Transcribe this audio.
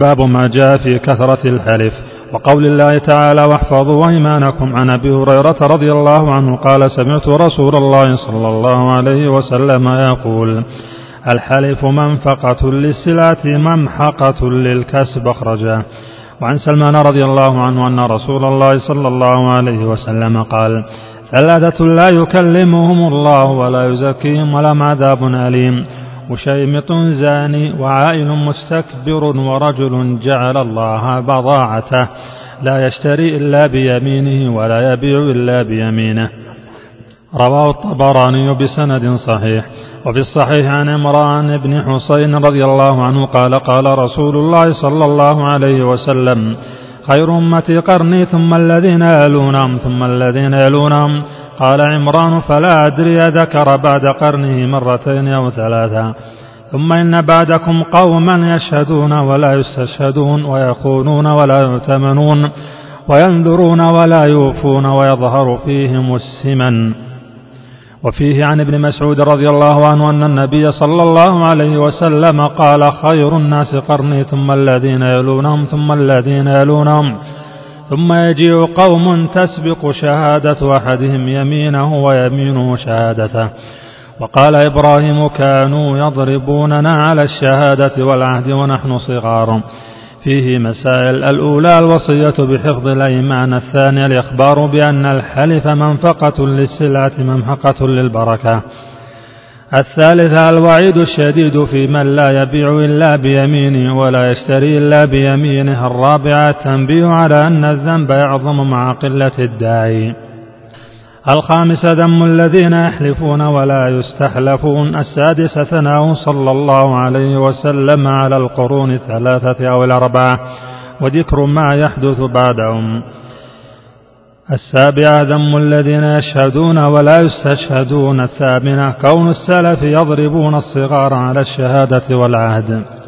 باب ما جاء في كثرة الحلف. وقول الله تعالى واحفظوا أيمانكم عن أبي هريرة رضي الله عنه قال سمعت رسول الله صلى الله عليه وسلم يقول الحلف منفقة للسلعة ممحقة للكسب أخرجه وعن سلمان رضي الله عنه أن رسول الله صلى الله عليه وسلم قال ثلاثة لا يكلمهم الله ولا يزكيهم ولهم عذاب أليم. وشيمط زاني وعائل مستكبر ورجل جعل الله بضاعته. لا يشتري إلا بيمينه ولا يبيع إلا بيمينه. رواه الطبراني بسند صحيح. وفي الصحيح عن عمران بن حسين رضي الله عنه قال قال رسول الله صلى الله عليه وسلم خير أمتي قرني ثم الذين يلونهم ثم الذين يلونهم. قال عمران فلا أدري ذكر بعد قرنه مرتين أو ثلاثا ثم إن بعدكم قوما يشهدون ولا يستشهدون ويخونون ولا يؤتمنون وينذرون ولا يوفون ويظهر فيهم السمن. وفيه عن ابن مسعود رضي الله عنه أن النبي صلى الله عليه وسلم قال خير الناس قرني ثم الذين يلونهم ثم الذين يلونهم. ثم يجيء قوم تسبق شهادة أحدهم يمينه ويمينه شهادته. وقال إبراهيم كانوا يضربوننا على الشهادة والعهد ونحن صغار. فيه مسائل. الأولى الوصية بحفظ الأيمان. الثانية الإخبار بأن الحلف منفقة للسلعة ممحقة للبركة. الثالثة الوعيد الشديد في من لا يبيع إلا بيمينه ولا يشتري إلا بيمينه. الرابعة التنبيه على أن الذنب يعظم مع قلة الداعي. الخامسة ذم الذين يحلفون ولا يستحلفون. السادسة ثناء صلى الله عليه وسلم على القرون الثلاثة أو الأربعة. وذكر ما يحدث بعدهم. السابعة ذم الذين يشهدون ولا يستشهدون. الثامنة كون السلف يضربون الصغار على الشهادة والعهد.